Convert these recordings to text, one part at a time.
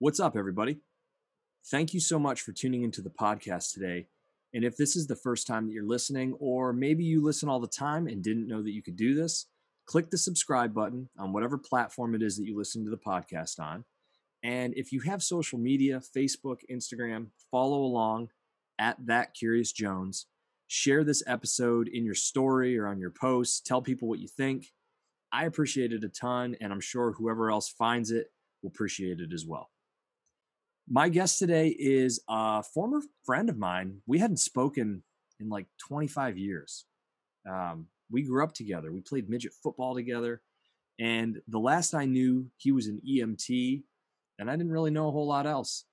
What's up, everybody? Thank you so much for tuning into the podcast today. And if this is the first time that you're listening, or maybe you listen all the time and didn't know that you could do this, click the subscribe button on whatever platform it is that you listen to the podcast on. And if you have social media, Facebook, Instagram, follow along at that curious Jones. Share this episode in your story or on your posts. Tell people what you think. I appreciate it a ton, and I'm sure whoever else finds it will appreciate it as well. My guest today is a former friend of mine. We hadn't spoken in like 25 years. Um, we grew up together. We played midget football together. And the last I knew, he was an EMT, and I didn't really know a whole lot else.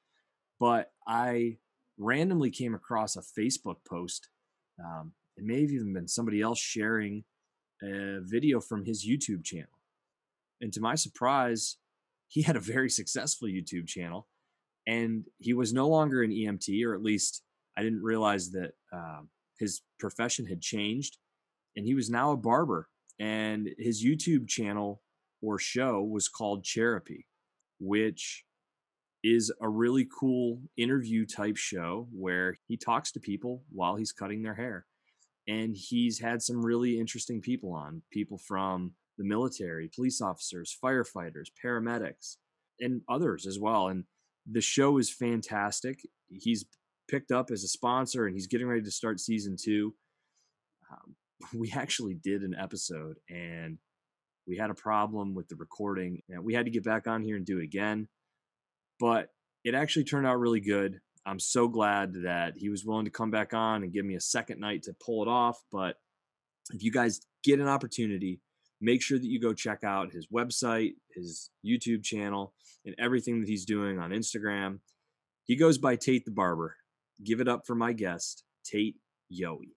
But I randomly came across a Facebook post. Um, it may have even been somebody else sharing a video from his YouTube channel. And to my surprise, he had a very successful YouTube channel and he was no longer an EMT, or at least I didn't realize that uh, his profession had changed, and he was now a barber. And his YouTube channel or show was called Chairapy, which is a really cool interview type show where he talks to people while he's cutting their hair. And he's had some really interesting people on people from the military, police officers, firefighters, paramedics, and others as well. And the show is fantastic. He's picked up as a sponsor and he's getting ready to start season two. Um, we actually did an episode and we had a problem with the recording and we had to get back on here and do it again. But it actually turned out really good. I'm so glad that he was willing to come back on and give me a second night to pull it off. But if you guys get an opportunity, make sure that you go check out his website, his YouTube channel, and everything that he's doing on Instagram. He goes by Tate the Barber. Give it up for my guest, Tate Yohe.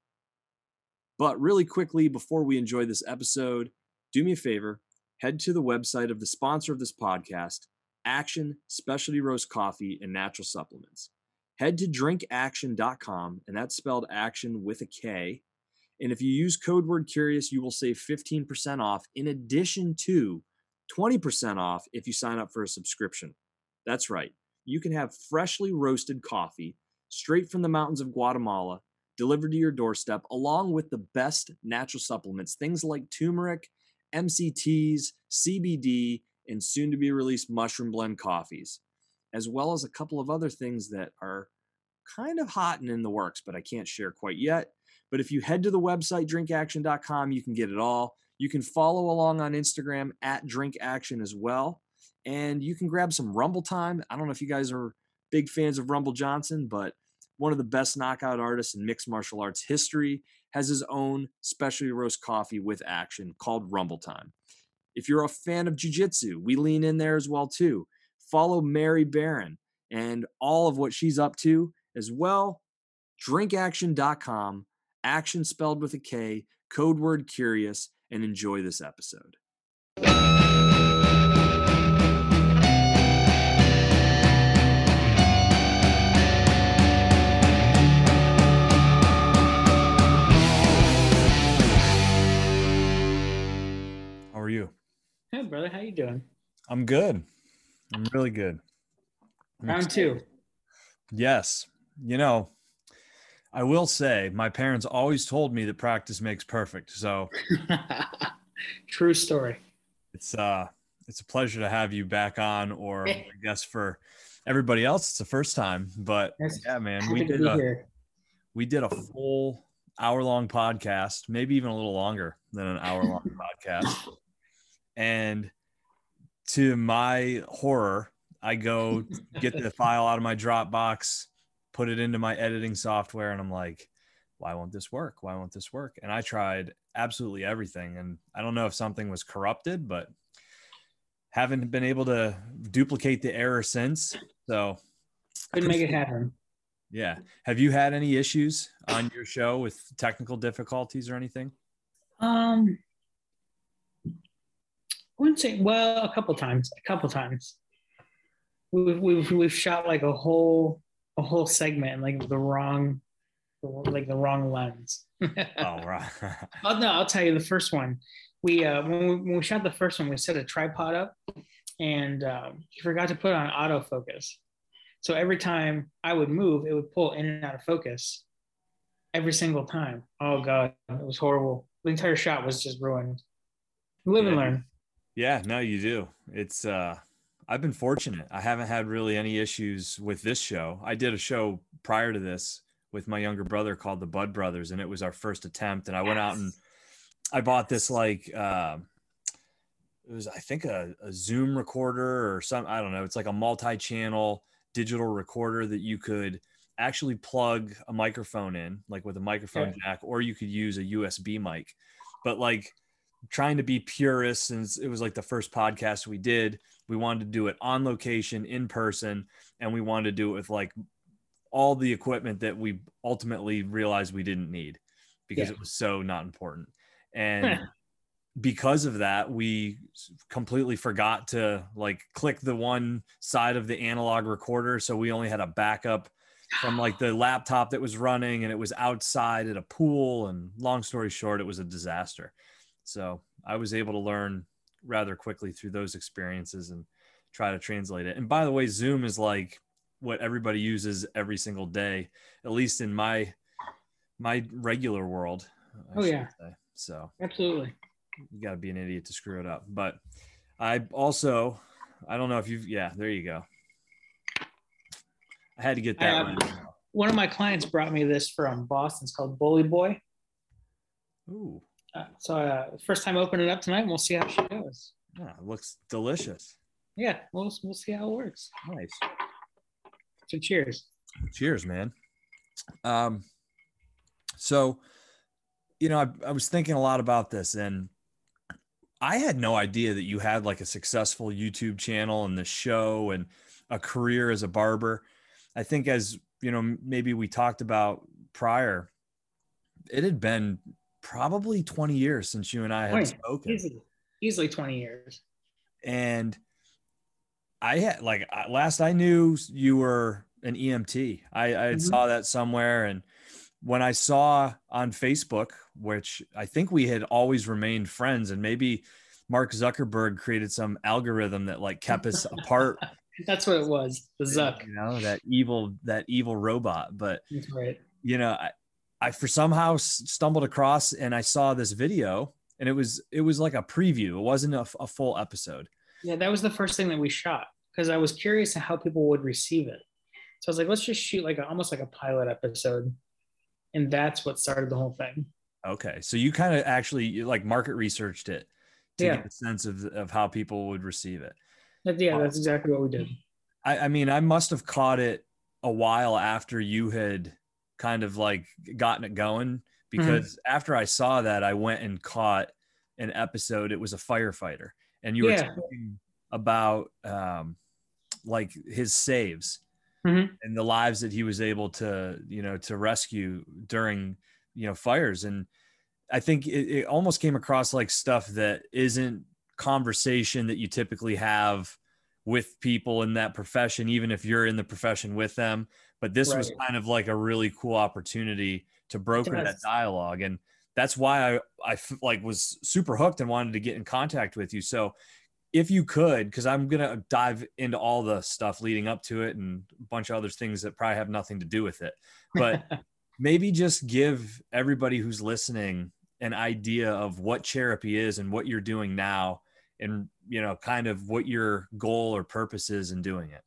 But really quickly, before we enjoy this episode, do me a favor head to the website of the sponsor of this podcast, Aktion Specialty Roast Coffee and Natural Supplements. Head to drinkaktion.com, and that's spelled action with a K. And if you use code word curious, you will save 15% off in addition to 20% off if you sign up for a subscription. That's right. You can have freshly roasted coffee straight from the mountains of Guatemala delivered to your doorstep, along with the best natural supplements, things like turmeric, MCTs, CBD, and soon to be released mushroom blend coffees, as well as a couple of other things that are kind of hot and in the works, but I can't share quite yet. But if you head to the website, drinkaktion.com, you can get it all. You can follow along on Instagram at Drink Aktion as well. And you can grab some Rumble Time. I don't know if you guys are big fans of Rumble Johnson, but one of the best knockout artists in mixed martial arts history has his own specialty roast coffee with Aktion called Rumble Time. If you're a fan of jiu-jitsu, we lean in there as well too. Follow Mary Barron and all of what she's up to as well. Drinkaktion.com, action spelled with a K, code word curious and enjoy this episode. How are you? Hey, brother, how you doing? I'm good. I'm really good. I'm Round excited. two. Yes. You know, I will say my parents always told me that practice makes perfect. So true story. It's uh it's a pleasure to have you back on or I guess for everybody else it's the first time. But yeah, man, we did a here. we did a full hour long podcast, maybe even a little longer than an hour long podcast. And to my horror, I go get the file out of my Dropbox put it into my editing software and I'm like, why won't this work? Why won't this work? And I tried absolutely everything. And I don't know if something was corrupted, but haven't been able to duplicate the error since. So couldn't make it happen. Yeah. Have you had any issues on your show with technical difficulties or anything? Um, I wouldn't say well, a couple times, a couple times. We've we've we've shot like a whole a whole segment like the wrong like the wrong lens. oh right. oh no, I'll tell you the first one. We uh when we, when we shot the first one, we set a tripod up and um, he forgot to put on autofocus. So every time I would move, it would pull in and out of focus every single time. Oh god, it was horrible. The entire shot was just ruined. Live Yeah. and learn. Yeah, no, you do. It's uh I've been fortunate. I haven't had really any issues with this show. I did a show prior to this with my younger brother called the Bud Brothers, and it was our first attempt. And I went out and I bought this like uh, it was I think a, a Zoom recorder or some I don't know. It's like a multi-channel digital recorder that you could actually plug a microphone in, like with a microphone jack, or you could use a USB mic. But like trying to be purist since it was like the first podcast we did, we wanted to do it on location, in person, and we wanted to do it with like all the equipment that we ultimately realized we didn't need because Yeah. it was so not important. And because of that, we completely forgot to like click the one side of the analog recorder. So we only had a backup from like the laptop that was running and it was outside at a pool. And long story short, it was a disaster. So I was able to learn rather quickly through those experiences and try to translate it. And by the way, Zoom is like what everybody uses every single day, at least in my my regular world. I Oh, yeah. say. So Absolutely. you got to be an idiot to screw it up. But I also, I don't know if you've, yeah, there you go. I had to get that um, One of my clients brought me this from Boston. It's called Bully Boy. Ooh, Uh, so uh, first time opening it up tonight, we'll see how she goes. yeah, it looks delicious. Yeah, we'll we'll see how it works. Nice. So cheers. Cheers, man. Um, so, you know, I, I was thinking a lot about this and I had no idea that you had like a successful YouTube channel and the show and a career as a barber. I think as, you know, maybe we talked about prior, it had been probably 20 years since you and I had Twenty. spoken Easily, easily twenty years. and I had like last I knew you were an EMT. I, I Mhm. saw that somewhere, and when I saw on Facebook, which I think we had always remained friends, and maybe Mark Zuckerberg created some algorithm that like kept us apart. That's what it was. The Zuck. you know that evil that evil robot. But That's right. you know, I, I for somehow stumbled across and I saw this video, and it was it was like a preview. It wasn't a full episode. Yeah, that was the first thing that we shot because I was curious to how people would receive it. So I was like, let's just shoot like a, almost like a pilot episode, and that's what started the whole thing. Okay, so you kind of actually like market researched it to Yeah. get a sense of of how people would receive it. That- yeah, that's exactly what we did. I, I mean, I must have caught it a while after you had kind of like gotten it going because after I saw that, I went and caught an episode. It was a firefighter, and you were talking about um, like his saves Mhm. and the lives that he was able to, you know, to rescue during, you know, fires. And I think it, it almost came across like stuff that isn't conversation that you typically have with people in that profession, even if you're in the profession with them. But this was kind of like a really cool opportunity to broker that dialogue. And that's why I, I, like was super hooked and wanted to get in contact with you. So if you could, because I'm gonna dive into all the stuff leading up to it and a bunch of other things that probably have nothing to do with it. But maybe just give everybody who's listening an idea of what Chairapy is and what you're doing now and you know kind of what your goal or purpose is in doing it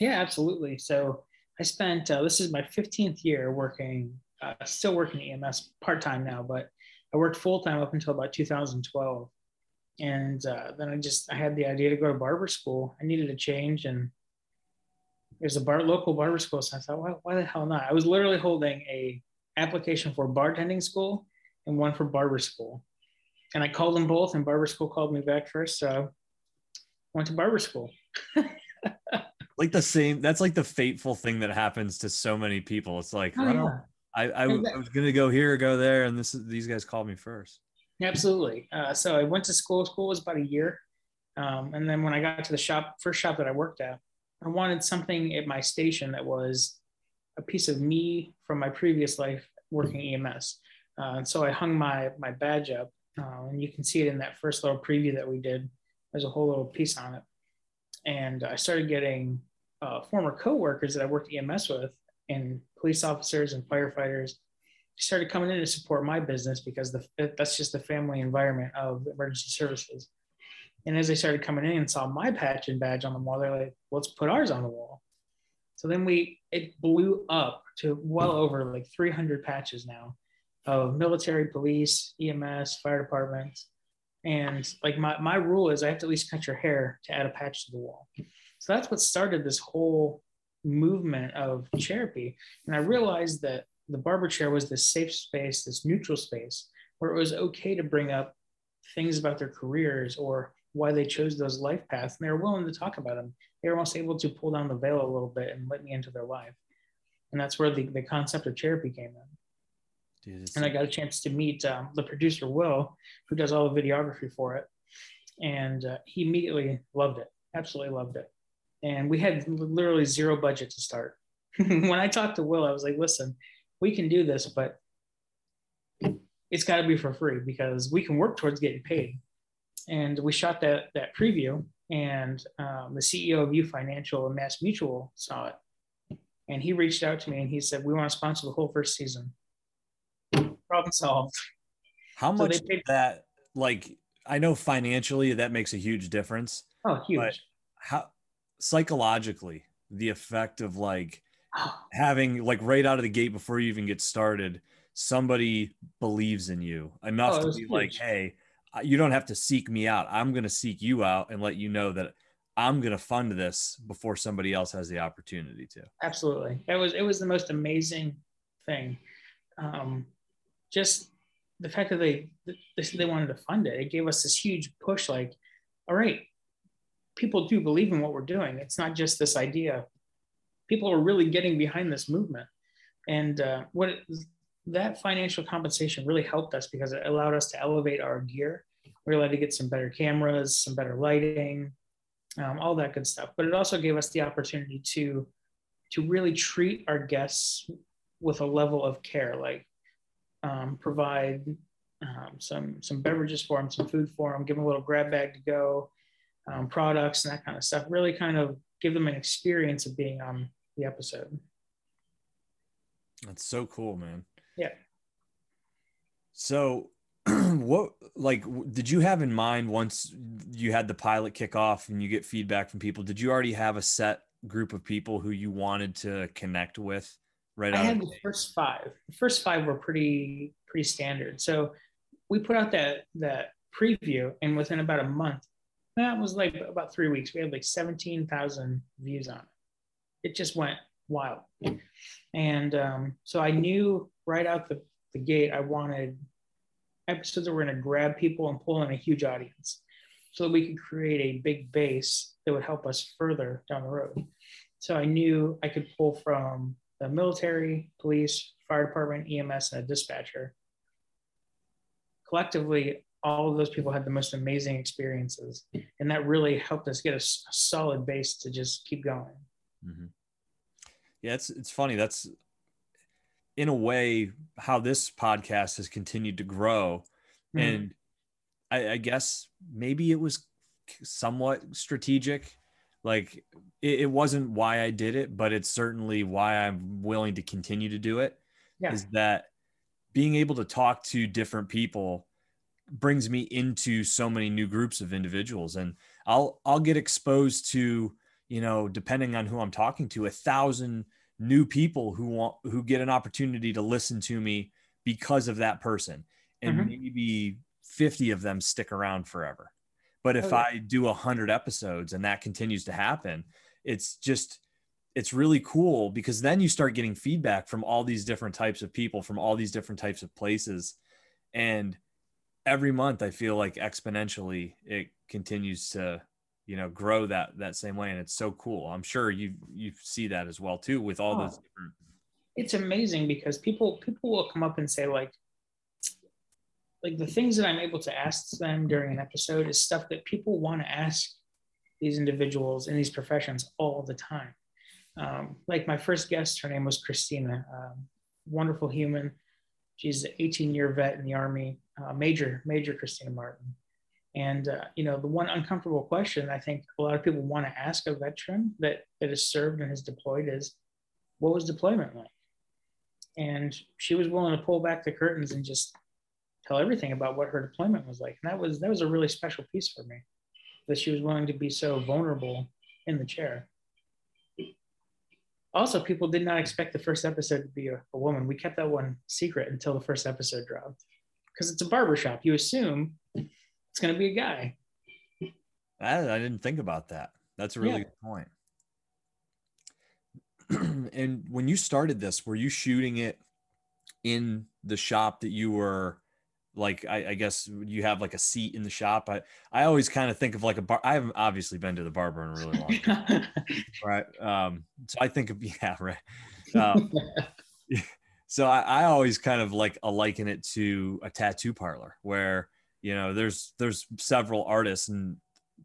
Yeah, absolutely. So I spent uh, this is my 15th year working, uh, still working EMS part time now, but I worked full time up until about 2012, and uh, then I just I had the idea to go to barber school. I needed a change, and there's a bar local barber school, so I thought, why, why the hell not? I was literally holding a application for bartending school and one for barber school, and I called them both, and barber school called me back first, so I went to barber school. like the same that's like the fateful thing that happens to so many people it's like Oh, yeah. I, I, I was gonna go here go there and this these guys called me first Absolutely. Uh, so I went to school. School was about a year, um, and then when I got to the shop, first shop that I worked at, I wanted something at my station that was a piece of me from my previous life working EMS. Uh, and so I hung my my badge up, uh, and you can see it in that first little preview that we did. There's a whole little piece on it. and I started getting uh, former coworkers that I worked EMS with, and police officers and firefighters started coming in to support my business because the, that's just the family environment of emergency services. And as they started coming in and saw my patch and badge on the wall, they're like, let's put ours on the wall. So then we, it blew up to well over like 300 patches now of military, police, EMS, fire departments. And like my, my rule is I have to at least cut your hair to add a patch to the wall. So that's what started this whole movement of Chairapy. And I realized that the barber chair was this safe space, this neutral space where it was okay to bring up things about their careers or why they chose those life paths. And they were willing to talk about them. They were almost able to pull down the veil a little bit and let me into their life. And that's where the, the concept of Chairapy came in. Dude, and I got a chance to meet um, the producer, Will, who does all the videography for it. And uh, he immediately loved it, absolutely loved it. And we had literally zero budget to start. when I talked to Will, I was like, listen, we can do this, but it's got to be for free because we can work towards getting paid. And we shot that that preview, and um, the CEO of U Financial and Mass Mutual saw it, and he reached out to me and he said, "We want to sponsor the whole first season." Problem solved. How much so paid- that like I know financially that makes a huge difference. Oh, huge. how psychologically the effect of like having like right out of the gate before you even get started somebody believes in you enough oh, to be huge. like hey you don't have to seek me out. I'm going to seek you out and let you know that i'm going to fund this before somebody else has the opportunity to. Absolutely. It was it was the most amazing thing. Um, just the fact that they they wanted to fund it it gave us this huge push like all right people do believe in what we're doing it's not just this idea people are really getting behind this movement. And uh, what it, that financial compensation really helped us because it allowed us to elevate our gear. We were allowed to get some better cameras, some better lighting, um, all that good stuff. But it also gave us the opportunity to to really treat our guests with a level of care, like um, provide um, some some beverages for them, some food for them, give them a little grab bag to go, um, products and that kind of stuff. Really, kind of give them an experience of being on the episode. That's so cool, man. Yeah. So, what like did you have in mind once you had the pilot kick off and you get feedback from people? Did you already have a set group of people who you wanted to connect with? Right. I had the, the first five. The first five were pretty pretty standard. So we put out that that preview, and within about a month, that was like about three weeks. We had like seventeen thousand views on it it just went wild. And um, so I knew right out the, the gate, I wanted episodes that were going to grab people and pull in a huge audience so that we could create a big base that would help us further down the road. So I knew I could pull from the military, police, fire department, EMS, and a dispatcher. Collectively, all of those people had the most amazing experiences, and that really helped us get a, a solid base to just keep going. Mm-hmm. Yeah, it's it's funny. That's in a way how this podcast has continued to grow, mm-hmm. and I, I, guess maybe it was somewhat strategic. Like it, it, wasn't why I did it, but it's certainly why I'm willing to continue to do it. Yeah. Is that being able to talk to different people brings me into so many new groups of individuals and I'll I'll get exposed to you know, depending on who I'm talking to, a thousand new people who want who get an opportunity to listen to me because of that person. And mm-hmm. maybe 50 of them stick around forever. But if oh, yeah. I do a hundred episodes and that continues to happen, it's just it's really cool because then you start getting feedback from all these different types of people from all these different types of places. And every month I feel like exponentially it continues to you know grow that that same way and it's so cool. I'm sure you you see that as well too with all oh, those different it's amazing because people people will come up and say like like the things that i'm able to ask them during an episode is stuff that people want to ask these individuals in these professions all the time. Um, like my first guest her name was christina um, wonderful human she's an 18 year vet in the army uh, major major christina martin And uh, you know, the one uncomfortable question I think a lot of people want to ask a veteran that that has served and has deployed is, what was deployment like? And she was willing to pull back the curtains and just tell everything about what her deployment was like. And that was that was a really special piece for me, that she was willing to be so vulnerable in the chair. Also, people did not expect the first episode to be a, a woman. We kept that one secret until the first episode dropped because it's a barbershop. You assume it's going to be a guy. I, I, didn't think about that. That's a really yeah. good point. and when you started this, were you shooting it in the shop that you were like I, I, guess you have like a seat in the shop. I, I always kind of think of like a bar. I haven't obviously been to the barber in a really long time, right? Um, so I think of yeah, right. Um, so I, I always kind of like a liken it to a tattoo parlor where you know there's there's several artists and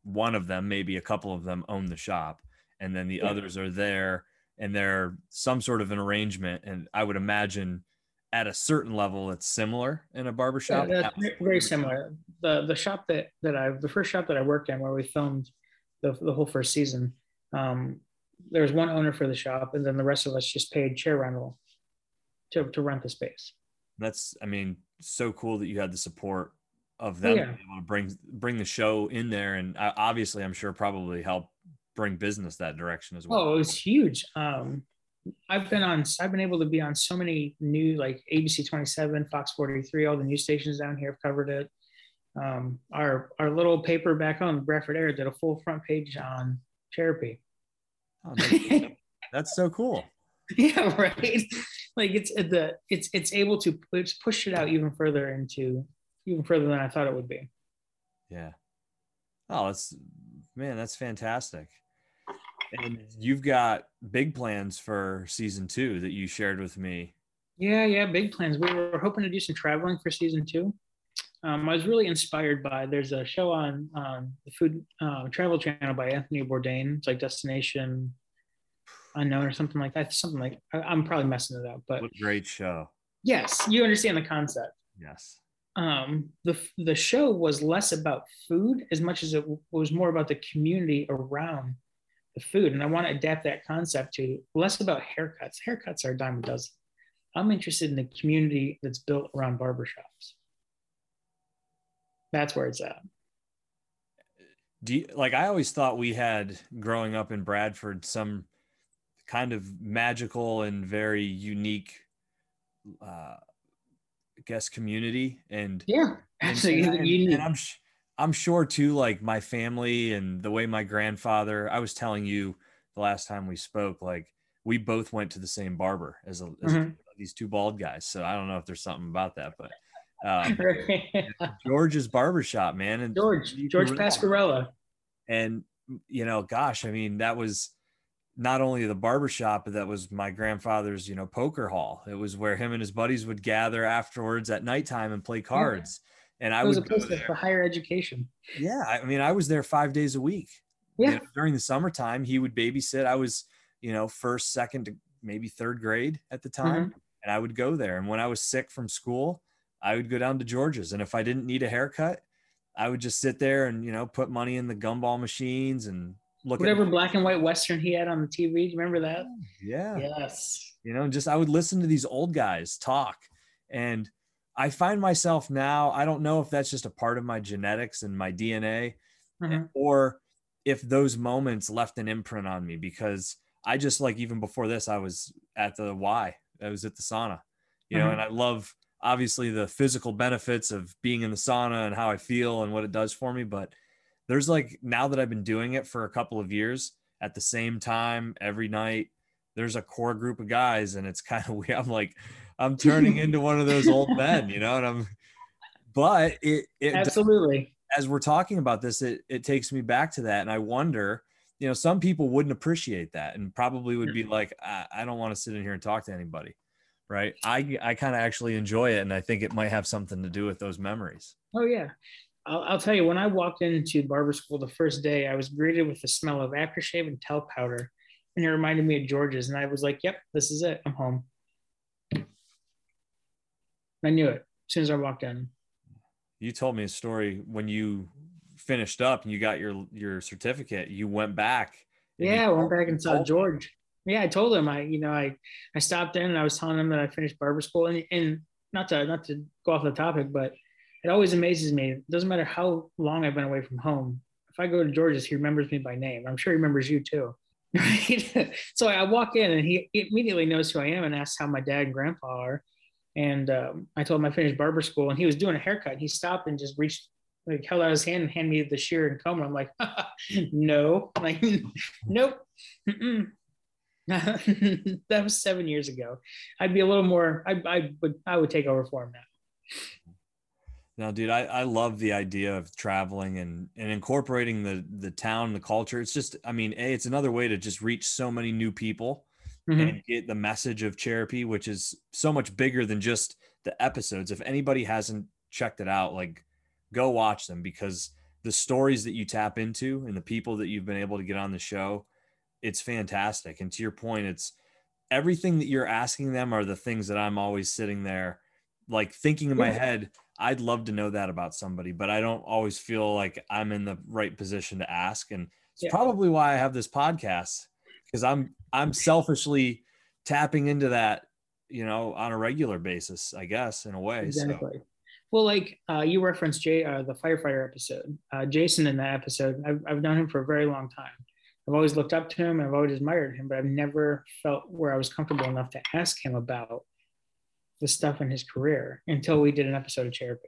one of them maybe a couple of them own the shop and then the yeah. others are there and they're some sort of an arrangement and I would imagine at a certain level it's similar in a barbershop. Yeah, that's very similar. The the shop that that i the first shop that i worked in where we filmed the, the whole first season um, there was one owner for the shop and then the rest of us just paid chair rental to, to rent the space. That's i mean so cool that you had the support of them yeah. able to bring bring the show in there and uh, obviously i'm sure probably help bring business that direction as well. Oh it was huge. Um I've been on, I've been able to be on so many new, like ABC 27, Fox 43, all the news stations down here have covered it. Um, our our little paper back home, Bradford Era, did a full front page on Chairapy. Oh, that's, that's so cool. Yeah, right. Like it's the it's it's able to push push it out even further into even further than I thought it would be. Yeah. Oh, that's man, that's fantastic and you've got big plans for season two that you shared with me. Yeah, yeah, big plans. We were hoping to do some traveling for season two. Um, I was really inspired by there's a show on um, the Food uh, Travel Channel by Anthony Bourdain. It's like Destination Unknown or something like that. Something like I, am probably messing it up, but what great show. Yes, you understand the concept. Yes. Um, the the show was less about food as much as it was more about the community around the food. And I want to adapt that concept to less about haircuts. Haircuts are a dime a dozen. I'm interested in the community that's built around barbershops. That's where it's at. Do you, like I always thought we had growing up in Bradford some kind of magical and very unique uh I guess community and yeah absolutely and, and, and I'm I'm sure too, like my family and the way my grandfather, I was telling you the last time we spoke, like we both went to the same barber as, a, as mm-hmm. these two bald guys. So I don't know if there's something about that, but um, George's barbershop, man. And George, George Pasquarella. And, you know, gosh, I mean, that was not only the barbershop, but that was my grandfather's, you know, poker hall. It was where him and his buddies would gather afterwards at nighttime and play cards. Yeah and I was a place for higher education. Yeah, I mean, I was there five days a week. Yeah. You know, during the summertime, he would babysit. I was, you know, first, second to maybe third grade at the time, mm-hmm. and I would go there. And when I was sick from school, I would go down to George's. And if I didn't need a haircut, I would just sit there and you know put money in the gumball machines and look whatever at black and white western he had on the TV. You remember that? Yeah. Yes. You know, just I would listen to these old guys talk, and I find myself now, I don't know if that's just a part of my genetics and my DNA mm-hmm. or if those moments left an imprint on me because I just like even before this, I was at the Y, I was at the sauna, you mm-hmm. know, and I love obviously the physical benefits of being in the sauna and how I feel and what it does for me. But there's like now that I've been doing it for a couple of years at the same time every night, there's a core group of guys and it's kind of weird. I'm like, I'm turning into one of those old men, you know, and I'm, but it, it absolutely, as we're talking about this, it, it takes me back to that. And I wonder, you know, some people wouldn't appreciate that and probably would be like, I, I don't want to sit in here and talk to anybody. Right. I, I kind of actually enjoy it. And I think it might have something to do with those memories. Oh, yeah. I'll, I'll, tell you, when I walked into barber school the first day, I was greeted with the smell of aftershave and talc powder. And it reminded me of George's. And I was like, yep, this is it. I'm home. I knew it as soon as I walked in. You told me a story when you finished up and you got your your certificate, you went back. Yeah, I went back and saw George. Yeah, I told him I, you know, I I stopped in and I was telling him that I finished barber school and, and not to not to go off the topic, but it always amazes me. It doesn't matter how long I've been away from home. If I go to George's, he remembers me by name. I'm sure he remembers you too. Right. so I walk in and he immediately knows who I am and asks how my dad and grandpa are. And um, I told him I finished barber school and he was doing a haircut. He stopped and just reached, like held out his hand and handed me the shear and comb. And I'm like, no, like, nope. that was seven years ago. I'd be a little more, I, I would, I would take over for him now. No, dude, I, I love the idea of traveling and, and incorporating the the town, the culture. It's just, I mean, a it's another way to just reach so many new people mm-hmm. and get the message of Chairapy, which is so much bigger than just the episodes. If anybody hasn't checked it out, like go watch them because the stories that you tap into and the people that you've been able to get on the show, it's fantastic. And to your point, it's everything that you're asking them are the things that I'm always sitting there like thinking in my head I'd love to know that about somebody, but I don't always feel like I'm in the right position to ask. And it's yeah. probably why I have this podcast because I'm I'm selfishly tapping into that, you know, on a regular basis, I guess, in a way. Exactly. So. Well, like uh, you referenced Jay, uh, the firefighter episode, uh, Jason in that episode. I've, I've known him for a very long time. I've always looked up to him. I've always admired him, but I've never felt where I was comfortable enough to ask him about the stuff in his career until we did an episode of Chairapy.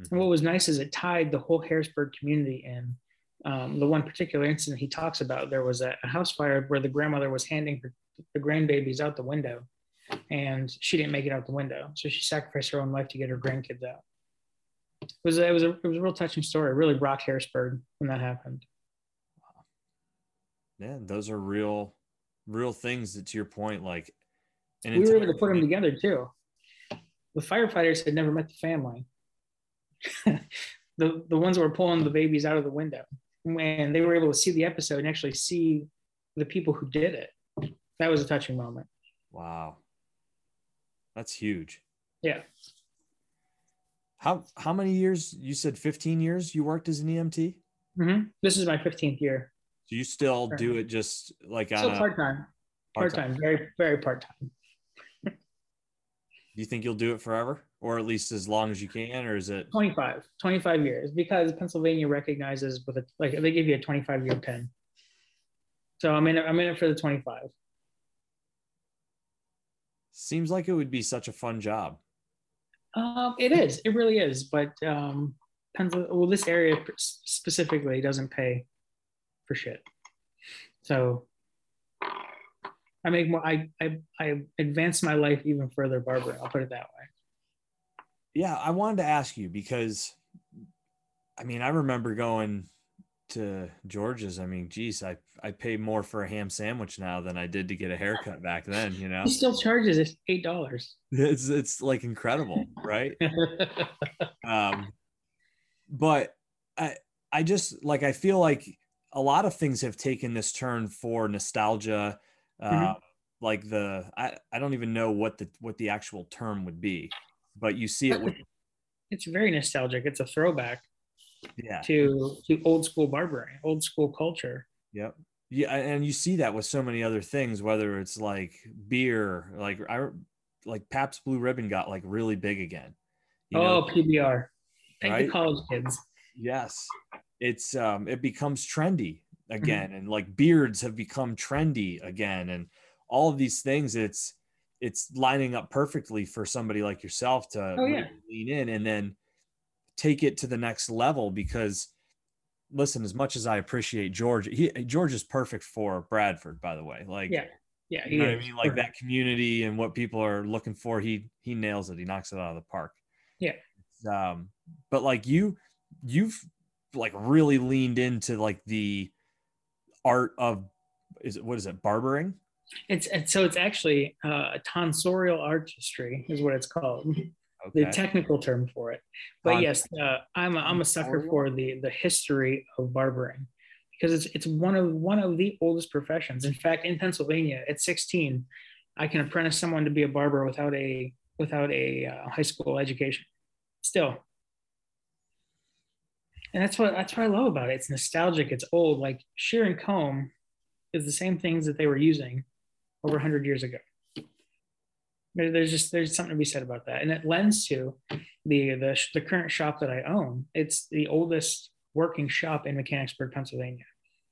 Mm-hmm. And what was nice is it tied the whole Harrisburg community in. Um, the one particular incident he talks about, there was a, a, house fire where the grandmother was handing her the grandbabies out the window, and she didn't make it out the window, so she sacrificed her own life to get her grandkids out. It was it was a it was a real touching story. It really rocked Harrisburg when that happened. Yeah, those are real, real things. That to your point, like and we were able to put them together too. The firefighters had never met the family. the the ones that were pulling the babies out of the window, and they were able to see the episode and actually see the people who did it. That was a touching moment. Wow, that's huge. Yeah. How how many years? You said fifteen years. You worked as an EMT. Mm-hmm. This is my fifteenth year. Do you still do it just like on still part time? Part time, very very part time. Do you think you'll do it forever or at least as long as you can or is it 25 25 years because pennsylvania recognizes with a like they give you a 25 year pin so i'm in it i'm in it for the 25 seems like it would be such a fun job um, it is it really is but um Pennsylvania, well this area specifically doesn't pay for shit so I make more. I I I advance my life even further, Barbara. I'll put it that way. Yeah, I wanted to ask you because, I mean, I remember going to George's. I mean, geez, I I pay more for a ham sandwich now than I did to get a haircut back then. You know, he still charges it eight dollars. It's it's like incredible, right? um, but I I just like I feel like a lot of things have taken this turn for nostalgia mm-hmm. Uh, like the I, I don't even know what the what the actual term would be, but you see it with it's very nostalgic. It's a throwback yeah to to old school barbering, old school culture. Yep. Yeah, and you see that with so many other things, whether it's like beer, like I like Pabst Blue Ribbon got like really big again. You oh, know? PBR. Thank right? you, college kids. Yes, it's um, it becomes trendy again mm-hmm. and like beards have become trendy again and all of these things it's it's lining up perfectly for somebody like yourself to oh, yeah. lean in and then take it to the next level because listen as much as i appreciate george he george is perfect for bradford by the way. Like yeah. Yeah you know what i mean? Like perfect. that community and what people are looking for he he nails it. He knocks it out of the park. Yeah. Um but like you you've like really leaned into like the art of is it what is it barbering? It's, it's so it's actually uh, tonsorial artistry is what it's called. Okay. The technical term for it, but yes, uh, I'm a, I'm a sucker for the the history of barbering because it's it's one of one of the oldest professions. In fact, in Pennsylvania, at 16, I can apprentice someone to be a barber without a without a uh, high school education. Still, and that's what that's what I love about it. It's nostalgic. It's old. Like shear and comb is the same things that they were using over 100 years ago. There's just there's something to be said about that, and it lends to the the the current shop that I own. It's the oldest working shop in Mechanicsburg, Pennsylvania.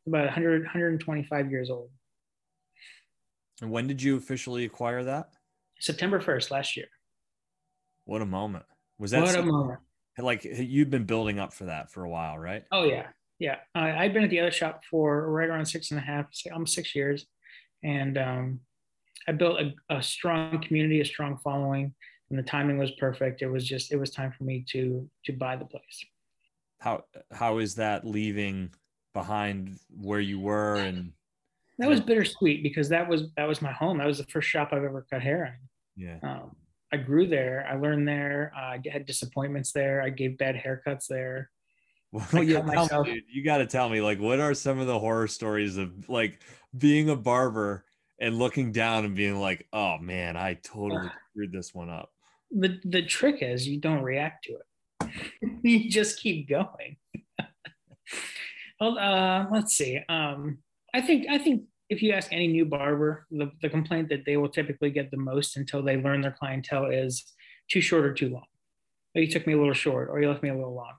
About 100 125 years old. And when did you officially acquire that? September 1st last year. What a moment. Was that what a moment. like you've been building up for that for a while, right? Oh yeah. Yeah. I, I've been at the other shop for right around six and a half, almost six years. And um, I built a, a strong community, a strong following, and the timing was perfect. It was just, it was time for me to, to buy the place. How, how is that leaving behind where you were and that was bittersweet because that was that was my home. That was the first shop I've ever cut hair in. Yeah. Um, I grew there. I learned there. I had disappointments there. I gave bad haircuts there. Well, you, myself, me, you got to tell me, like, what are some of the horror stories of like being a barber and looking down and being like, "Oh man, I totally screwed this one up." The the trick is you don't react to it. you just keep going. well, uh, let's see. Um, I think I think if you ask any new barber, the, the complaint that they will typically get the most until they learn their clientele is too short or too long. Or you took me a little short, or you left me a little long.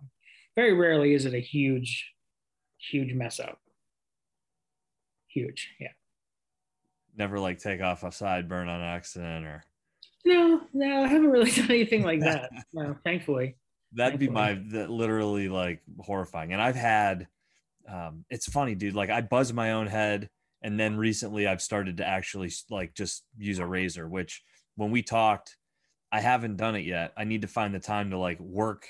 Very rarely is it a huge, huge mess up. Huge, yeah. Never like take off a sideburn on accident or. No, no, I haven't really done anything like that. no, thankfully. That'd thankfully. be my that literally like horrifying. And I've had um, it's funny, dude. Like I buzz my own head, and then recently I've started to actually like just use a razor. Which when we talked, I haven't done it yet. I need to find the time to like work,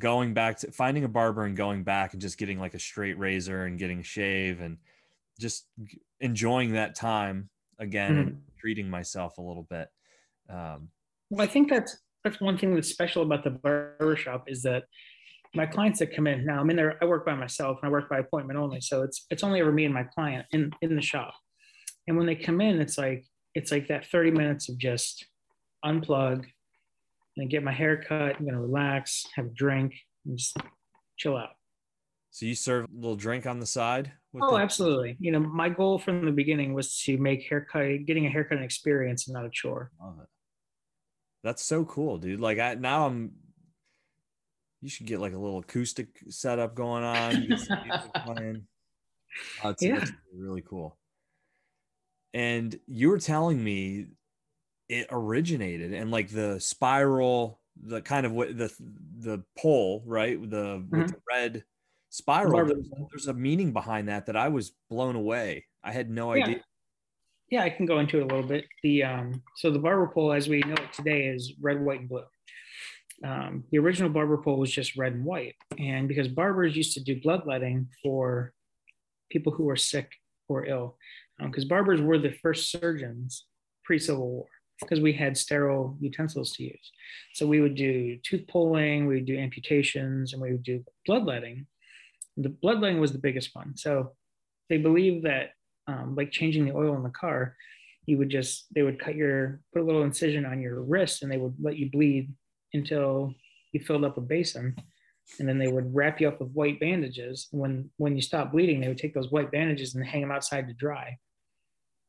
going back to finding a barber and going back and just getting like a straight razor and getting a shave and just enjoying that time again mm-hmm. and treating myself a little bit. Um, well, I think that's that's one thing that's special about the barbershop is that my clients that come in now, I'm in there, I work by myself and I work by appointment only. So it's it's only ever me and my client in in the shop. And when they come in, it's like it's like that 30 minutes of just unplug and get my hair cut. I'm gonna relax, have a drink, and just chill out. So you serve a little drink on the side? Oh, the- absolutely. You know, my goal from the beginning was to make haircut, getting a haircut an experience and not a chore. Love it. That's so cool, dude. Like I now I'm you should get like a little acoustic setup going on. You playing. It's, yeah. really cool. And you were telling me it originated and like the spiral, the kind of what the the pole, right? The mm-hmm. with the red spiral. There's, there's, a meaning behind that that I was blown away. I had no yeah. idea. Yeah, I can go into it a little bit. The um, so the barber pole, as we know it today, is red, white, and blue um, the original barber pole was just red and white. And because barbers used to do bloodletting for people who were sick or ill, because um, barbers were the first surgeons pre Civil War, because we had sterile utensils to use. So we would do tooth pulling, we would do amputations, and we would do bloodletting. The bloodletting was the biggest one. So they believe that, um, like changing the oil in the car, you would just they would cut your put a little incision on your wrist and they would let you bleed until you filled up a basin and then they would wrap you up with white bandages when when you stop bleeding they would take those white bandages and hang them outside to dry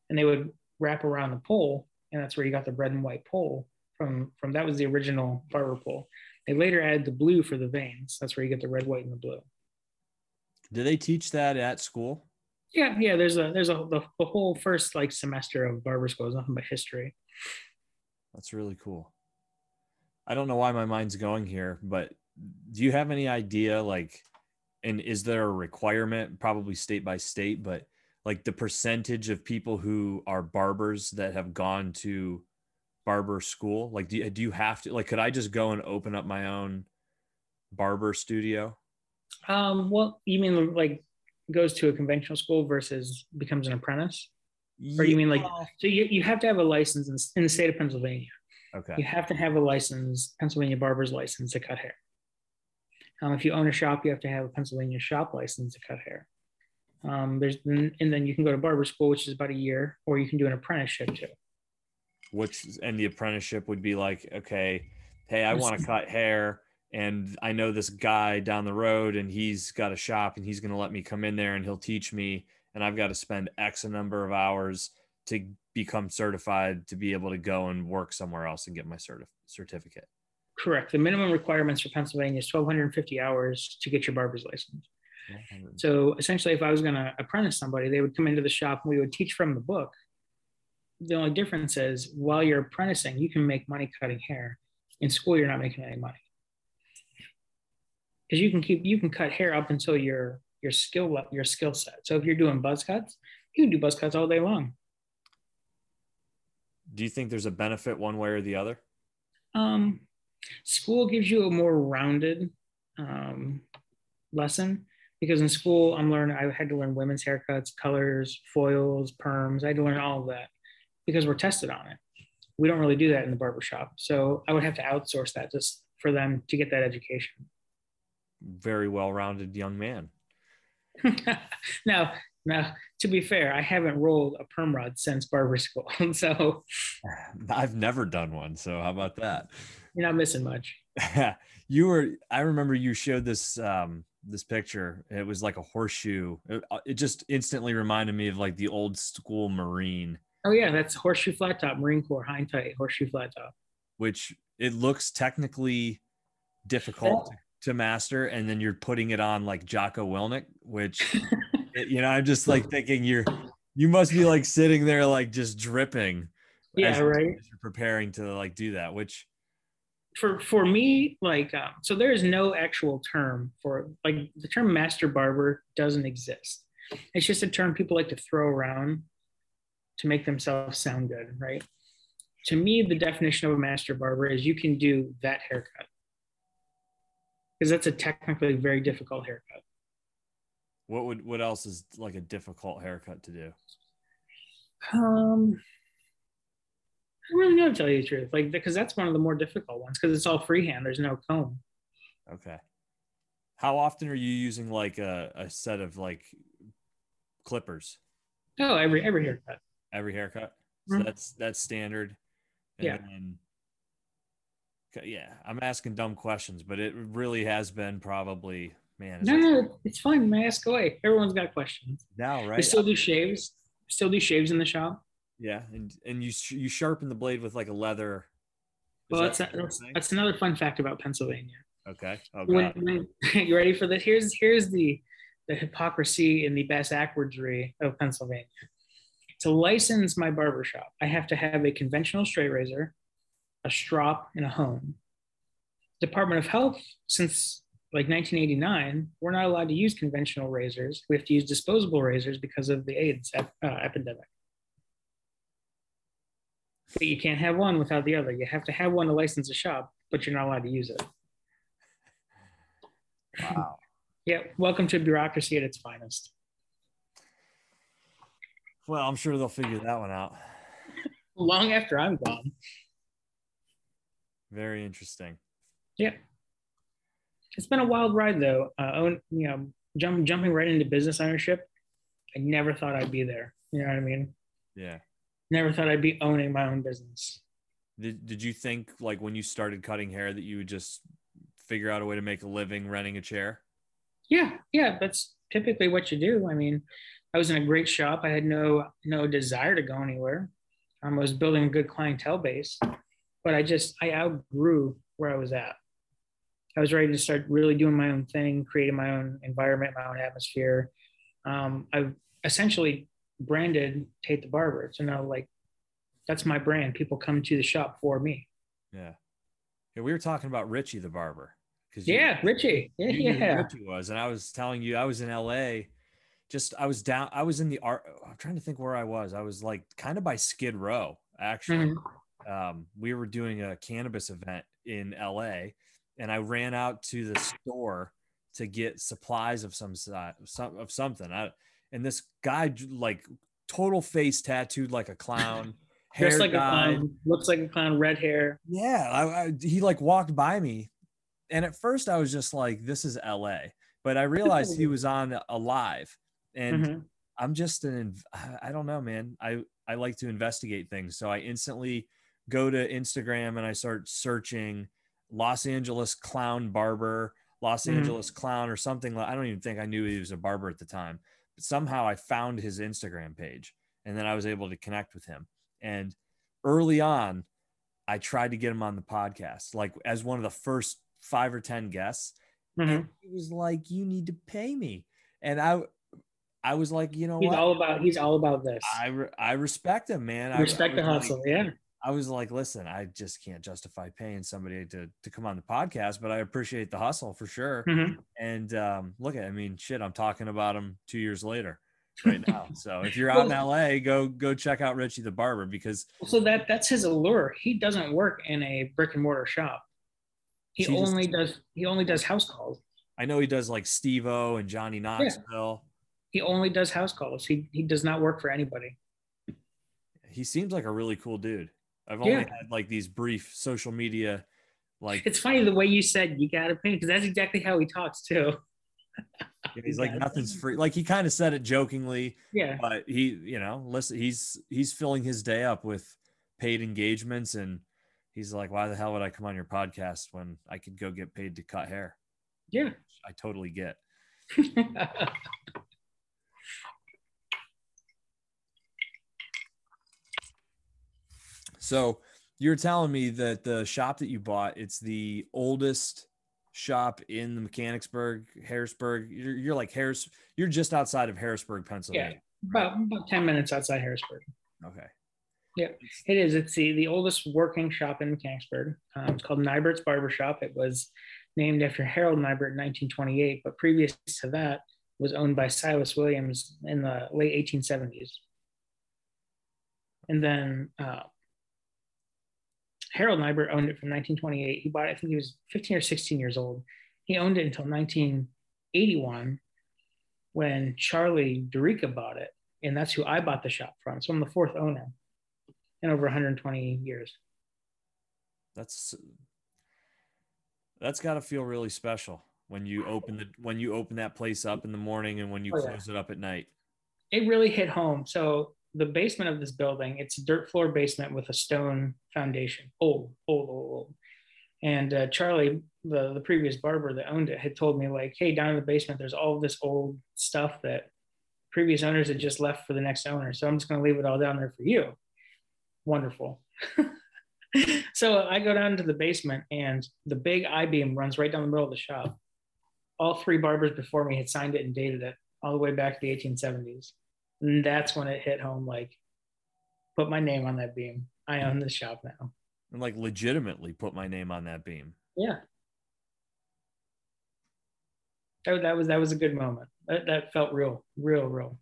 and they would wrap around the pole and that's where you got the red and white pole from from that was the original barber pole. They later added the blue for the veins. That's where you get the red white and the blue. Do they teach that at school? Yeah yeah there's a there's a the, the whole first like semester of barber school is nothing but history. That's really cool. I don't know why my mind's going here, but do you have any idea like and is there a requirement probably state by state but like the percentage of people who are barbers that have gone to barber school like do you, do you have to like could i just go and open up my own barber studio um well you mean like goes to a conventional school versus becomes an apprentice or you mean like so you, you have to have a license in, in the state of pennsylvania Okay. You have to have a license, Pennsylvania barber's license to cut hair. Um, if you own a shop, you have to have a Pennsylvania shop license to cut hair. Um, there's and then you can go to barber school, which is about a year, or you can do an apprenticeship too. Which and the apprenticeship would be like, okay, hey, I want to cut hair. and I know this guy down the road and he's got a shop and he's going to let me come in there and he'll teach me and I've got to spend X a number of hours to become certified to be able to go and work somewhere else and get my certif- certificate. Correct. The minimum requirements for Pennsylvania is 1,250 hours to get your barber's license. So essentially, if I was going to apprentice somebody, they would come into the shop and we would teach from the book. The only difference is while you're apprenticing, you can make money cutting hair. In school, you're not making any money because you can keep you can cut hair up until your your skill up your skill set. So if you're doing buzz cuts, you can do buzz cuts all day long. Do you think there's a benefit one way or the other? Um, school gives you a more rounded um, lesson because in school I'm learning I had to learn women's haircuts, colors, foils, perms. I had to learn all of that because we're tested on it. We don't really do that in the barbershop. So I would have to outsource that just for them to get that education very well-rounded young man. now, now, to be fair, I haven't rolled a perm rod since barber school, so I've never done one. So how about that? You're not missing much. Yeah. You were. I remember you showed this um, this picture. It was like a horseshoe. It, uh, it just instantly reminded me of like the old school Marine. Oh yeah, that's horseshoe flat top, Marine Corps, high tight, horseshoe flat top. Which it looks technically difficult to master and then you're putting it on like Jocko Willink, which you know, I'm just like thinking you're you must be like sitting there like just dripping. Yeah, as, right. As you're preparing to like do that, which for for me, like um, so there is no actual term for like the term master barber doesn't exist. It's just a term people like to throw around to make themselves sound good, right? To me, the definition of a master barber is you can do that haircut because that's a technically very difficult haircut. What would what else is like a difficult haircut to do? Um, I really know to tell you the truth, like because that's one of the more difficult ones because it's all freehand. There's no comb. Okay. How often are you using like a, a set of like clippers? Oh, every every haircut. Every haircut. So mm-hmm. that's that's standard. And yeah. Then, yeah, I'm asking dumb questions, but it really has been probably man. No, no, it's fine. Man, ask away. Everyone's got questions. Now, right? We still do shaves. Still do shaves in the shop. Yeah, and and you you sharpen the blade with like a leather. Well, that's that that's, that's another fun fact about Pennsylvania. Okay. Oh, when, when, you ready for this? Here's here's the the hypocrisy and the best backwardsry of Pennsylvania. To license my barbershop, I have to have a conventional straight razor, a strop, and a hone. Department of Health, since like 1989, we're not allowed to use conventional razors. We have to use disposable razors because of the AIDS ep- uh, epidemic. But you can't have one without the other. You have to have one to license a shop, but you're not allowed to use it. Wow. yeah. Welcome to bureaucracy at its finest. Well, I'm sure they'll figure that one out. Long after I'm gone. Very interesting. Yeah. It's been a wild ride though. Uh, own, you know, jump, jumping right into business ownership. I never thought I'd be there. You know what I mean? Yeah. Never thought I'd be owning my own business. Did, did you think like when you started cutting hair that you would just figure out a way to make a living renting a chair? Yeah. Yeah. That's typically what you do. I mean, I was in a great shop. I had no, no desire to go anywhere. Um, I was building a good clientele base but I just I outgrew where I was at. I was ready to start really doing my own thing, creating my own environment, my own atmosphere. Um, I essentially branded Tate the Barber. So now, like, that's my brand. People come to the shop for me. Yeah. Yeah. We were talking about Richie the Barber. Cause yeah, you, Richie. Yeah. yeah. Richie was. And I was telling you, I was in LA. Just, I was down, I was in the art. I'm trying to think where I was. I was like kind of by Skid Row, actually. Mm-hmm um, we were doing a cannabis event in LA, and I ran out to the store to get supplies of some some of something. I, and this guy like total face tattooed like a clown. Dressed like a clown, looks like a clown, red hair. Yeah, I, I, he like walked by me, and at first I was just like, "This is L.A." But I realized he was on Alive, and mm-hmm. I'm just an I don't know, man. I I like to investigate things, so I instantly go to Instagram and I start searching Los Angeles Clown Barber, Los Mhm. Angeles Clown, or something. like I don't even think I knew he was a barber at the time. Somehow I found his Instagram page, and then I was able to connect with him. And early on, I tried to get him on the podcast, like as one of the first five or ten guests. Mhm. And he was like, "You need to pay me," and I, I was like, "You know He's what? all about he's all about this. I re- I respect him, man. I- I Respect the was like- hustle. Yeah. I was like, listen, I just can't justify paying somebody to to come on the podcast, but I appreciate the hustle for sure. Mhm. And um, look at, I mean, shit, I'm talking about him two years later, right now. so if you're out in LA, go go check out Richie the Barber because So that that's his allure. He doesn't work in a brick and mortar shop. He So he just- only does he only does house calls. I know he does like Steve O and Johnny Knoxville. He only does house calls. He he does not work for anybody. He seems like a really cool dude. I've only Yeah. had like these brief social media, like It's funny the way you said you gotta pay because that's exactly how he talks too. he's like nothing's free. Like he kind of said it jokingly, Yeah. but he you know listen he's he's filling his day up with paid engagements and he's like why the hell would i come on your podcast when i could go get paid to cut hair Yeah. i totally get so you're telling me that the shop that you bought it's the oldest shop in the mechanicsburg harrisburg you're, you're like harris you're just outside of harrisburg pennsylvania Yeah, about, about 10 minutes outside Harrisburg. okay Yeah, It is. It's the, the oldest working shop in Mechanicsburg. Um, it's called Neibert's Barber Shop. It was named after Harold Neibert in 1928, but previous to that was owned by Silas Williams in the late 1870s. And then uh, Harold Neibert owned it from 1928. He bought it, I think he was 15 or 16 years old. He owned it until 1981 when Charlie Dorica bought it. And that's who I bought the shop from. So I'm the fourth owner in over 120 years. that's that's got to feel really special when you open the when you open that place up in the morning and when you Oh, yeah. close it up at night It really hit home. So the basement of this building, it's a dirt floor basement with a stone foundation. Old, old, old, old. And uh, Charlie, the, the previous barber that owned it, had told me like, "Hey, down in the basement, there's all this old stuff that previous owners had just left for the next owner. So I'm just going to leave it all down there for you." Wonderful. so I go down to the basement, and the big I beam runs right down the middle of the shop. All three barbers before me had signed it and dated it all the way back to the 1870s. And that's when it hit home like, put my name on that beam. I own this shop now. and like legitimately put my name on that beam Yeah. That, that was that was a good moment. That, that felt real, real, real.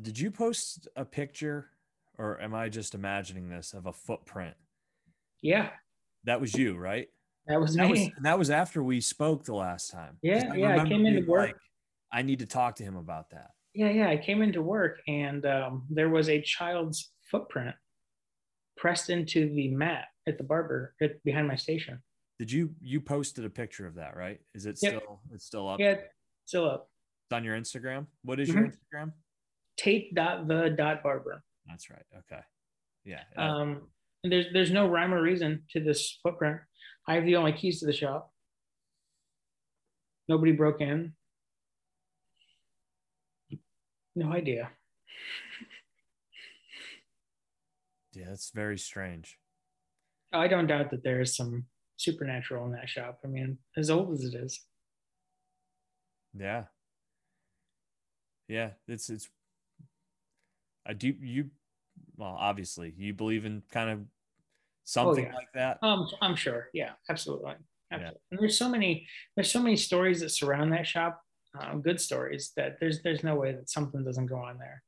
did you post a picture or am i just imagining this of a footprint Yeah, that was you right that was that was me. that was after we spoke the last time. Yeah, yeah, I came into work. like, i need to talk to him about that Yeah, yeah. I came into work and um, there was a child's footprint pressed into the mat at the barber at, behind my station. did you you posted a picture of that right is it Yep. still it's still up Yeah, still up. It's on your instagram what is your Mhm. instagram Tate dot the dot barber. that's right okay yeah Um, and there's there's no rhyme or reason to this footprint. I have the only keys to the shop. Nobody broke in. No idea. yeah it's very strange I don't doubt that there is some supernatural in that shop. I mean, as old as it is. Yeah. Yeah, it's it's I do you well, obviously, you believe in kind of something Oh, yeah. like that. Um, I'm sure. Yeah, absolutely. Yeah. And there's so many there's so many stories that surround that shop, um, good stories that there's there's no way that something doesn't go on there.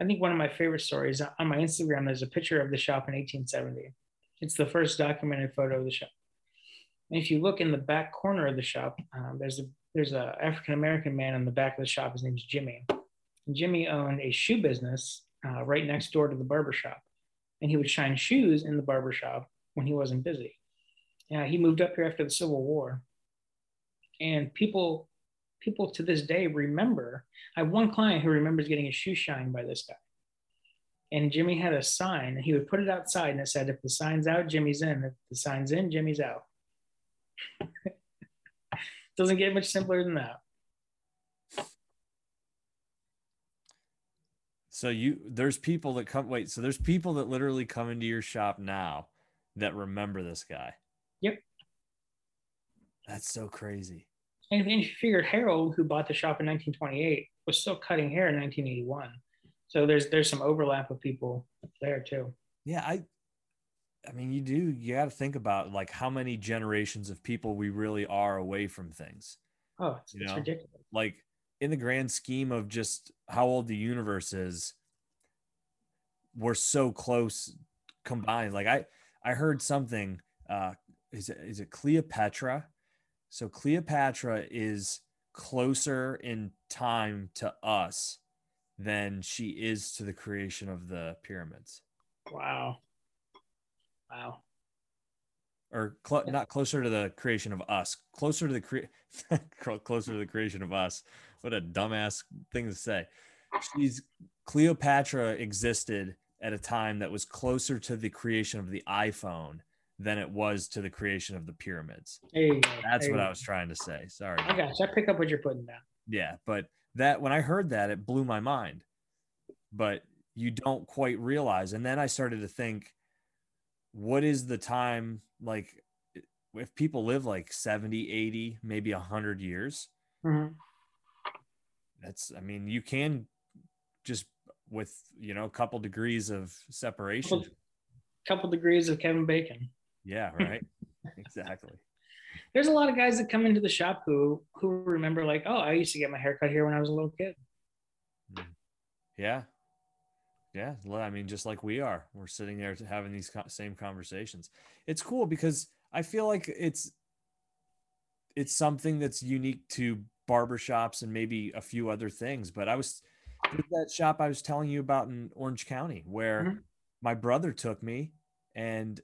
I think one of my favorite stories on my Instagram. There's a picture of the shop in 1870. It's the first documented photo of the shop. And if you look in the back corner of the shop, um, there's a there's a African American man in the back of the shop. His name's Jimmy. And Jimmy owned a shoe business uh, right next door to the barber shop, and he would shine shoes in the barber shop when he wasn't busy. Yeah, he moved up here after the Civil War, and people people to this day remember. I have one client who remembers getting his shoe shined by this guy. and Jimmy had a sign, and he would put it outside, and it said, "If the sign's out, Jimmy's in. If the sign's in, Jimmy's out." Doesn't get much simpler than that. So you there's people that come wait, so there's people that literally come into your shop now that remember this guy. Yep. That's so crazy. And if you figured Harold, who bought the shop in 1928, was still cutting hair in 1981. So there's there's some overlap of people there too. Yeah, I I mean you do you got to think about like how many generations of people we really are away from things. Oh, it's, it's ridiculous. Like in the grand scheme of just how old the universe is, we're so close combined. Like I I heard something uh is it is it Cleopatra? So Cleopatra is closer in time to us than she is to the creation of the pyramids. Wow. Wow. Or cl- not closer to the creation of us, closer to the cre- closer to the creation of us. What a dumbass thing to say. She's Cleopatra existed at a time that was closer to the creation of the iPhone than it was to the creation of the pyramids. That's what I was trying to say. Sorry. I got you. I pick up what you're putting down. Yeah, but that when I heard that, it blew my mind. But you don't quite realize. And then I started to think, what is the time like if people live like 70, 80, maybe 100 years? Mm-hmm. That's, I mean, you can just with, you know, a couple degrees of separation. Couple, couple degrees of Kevin Bacon. Yeah, right. exactly. There's a lot of guys that come into the shop who who remember like, oh, I used to get my haircut here when I was a little kid. Hmm. Yeah. Yeah, I mean, just like we are, we're sitting there having these same conversations. It's cool because I feel like it's it's something that's unique to barbershops and maybe a few other things. But I was that shop I was telling you about in Orange County where mm-hmm. my brother took me and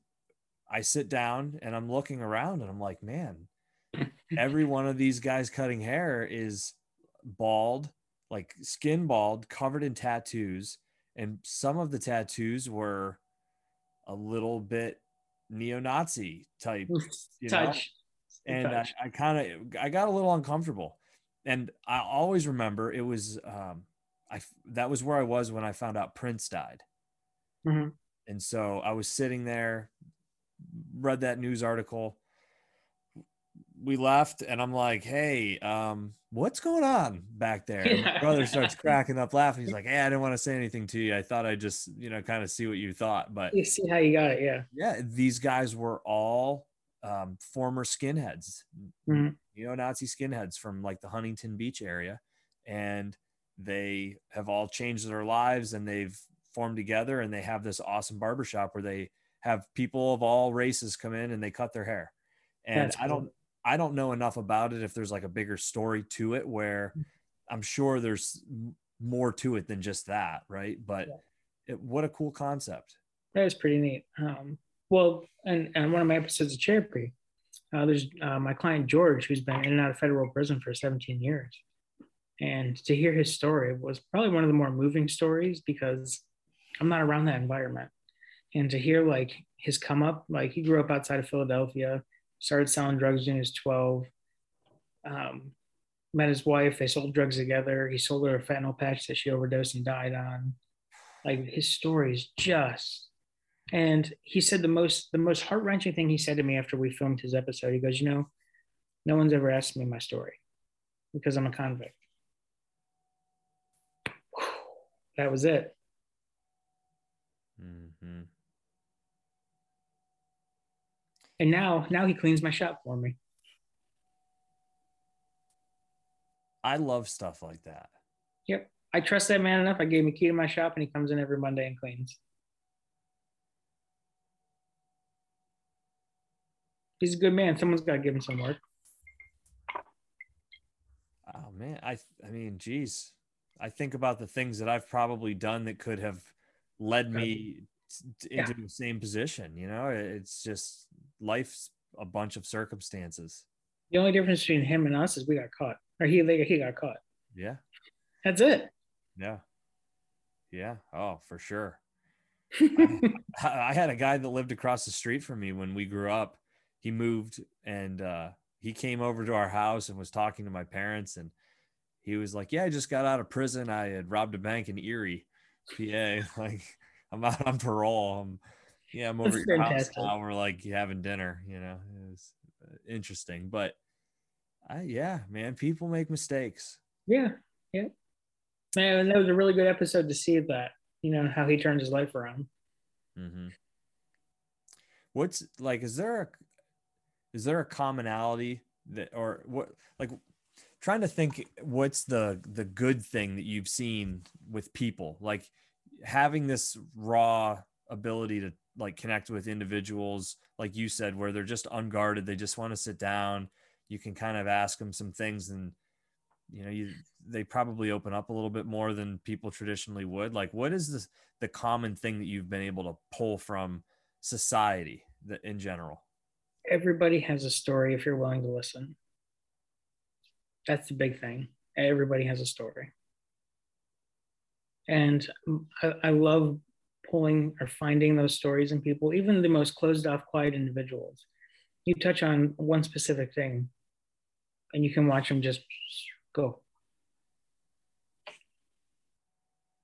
I sit down and I'm looking around and I'm like, man, every one of these guys cutting hair is bald, like skin bald, covered in tattoos. And some of the tattoos were a little bit neo-Nazi type, you Touch. know? And Touch. I, I kind of I got a little uncomfortable. And I always remember it was um I that was where I was when I found out Prince died. Mm-hmm. And so I was sitting there read that news article. We left, and I'm like, "Hey, um, what's going on back there?" Yeah. My brother starts cracking up, laughing. He's like, "Hey, I didn't want to say anything to you. I thought I'd just, you know, kind of see what you thought." But you see how you got it, yeah. Yeah, these guys were all um, former skinheads, mm-hmm. you know, Nazi skinheads from like the Huntington Beach area, and they have all changed their lives and they've formed together and they have this awesome barbershop where they have people of all races come in and they cut their hair. And That's I don't cool. I don't know enough about it if there's like a bigger story to it where mm. I'm sure there's more to it than just that, right? But yeah. it, what a cool concept. That is pretty neat. Um, well, and, and one of my episodes of Chairapy, uh, there's uh, my client George, who's been in and out of federal prison for 17 years. And to hear his story was probably one of the more moving stories because I'm not around that environment and to hear like his come up, like he grew up outside of Philadelphia, started selling drugs when he was 12. Um, met his wife, they sold drugs together. He sold her a fentanyl patch that she overdosed and died on. Like his story is just and he said the most the most heart wrenching thing he said to me after we filmed his episode. He goes, you know, no one's ever asked me my story because I'm a convict. That was it. Mm-hmm. And now, now he cleans my shop for me. I love stuff like that. Yep. I trust that man enough. I gave him a key to my shop and he comes in every Monday and cleans. He's a good man. Someone's got to give him some work. Oh man, I I mean, geez, I think about the things that I've probably done that could have led me into yeah. the same position. You know, it's just life's a bunch of circumstances. The only difference between him and us is we got caught, or he he got caught. Yeah, that's it. Yeah, yeah. Oh, for sure. I, I had a guy that lived across the street from me when we grew up. He moved and uh, he came over to our house and was talking to my parents and he was like, "Yeah, I just got out of prison. I had robbed a bank in Erie, PA. Like, I'm out on parole. I'm, yeah, I'm over That's your fantastic. house now. We're like having dinner. You know, it was uh, interesting. But, I yeah, man, people make mistakes. Yeah, yeah. Man, that was a really good episode to see that. You know how he turned his life around. Mm-hmm. What's like? Is there a is there a commonality that or what like trying to think what's the the good thing that you've seen with people like having this raw ability to like connect with individuals like you said where they're just unguarded they just want to sit down you can kind of ask them some things and you know you they probably open up a little bit more than people traditionally would like what is the the common thing that you've been able to pull from society that in general Everybody has a story if you're willing to listen. That's the big thing. Everybody has a story. And I, I love pulling or finding those stories in people, even the most closed off, quiet individuals. You touch on one specific thing and you can watch them just go.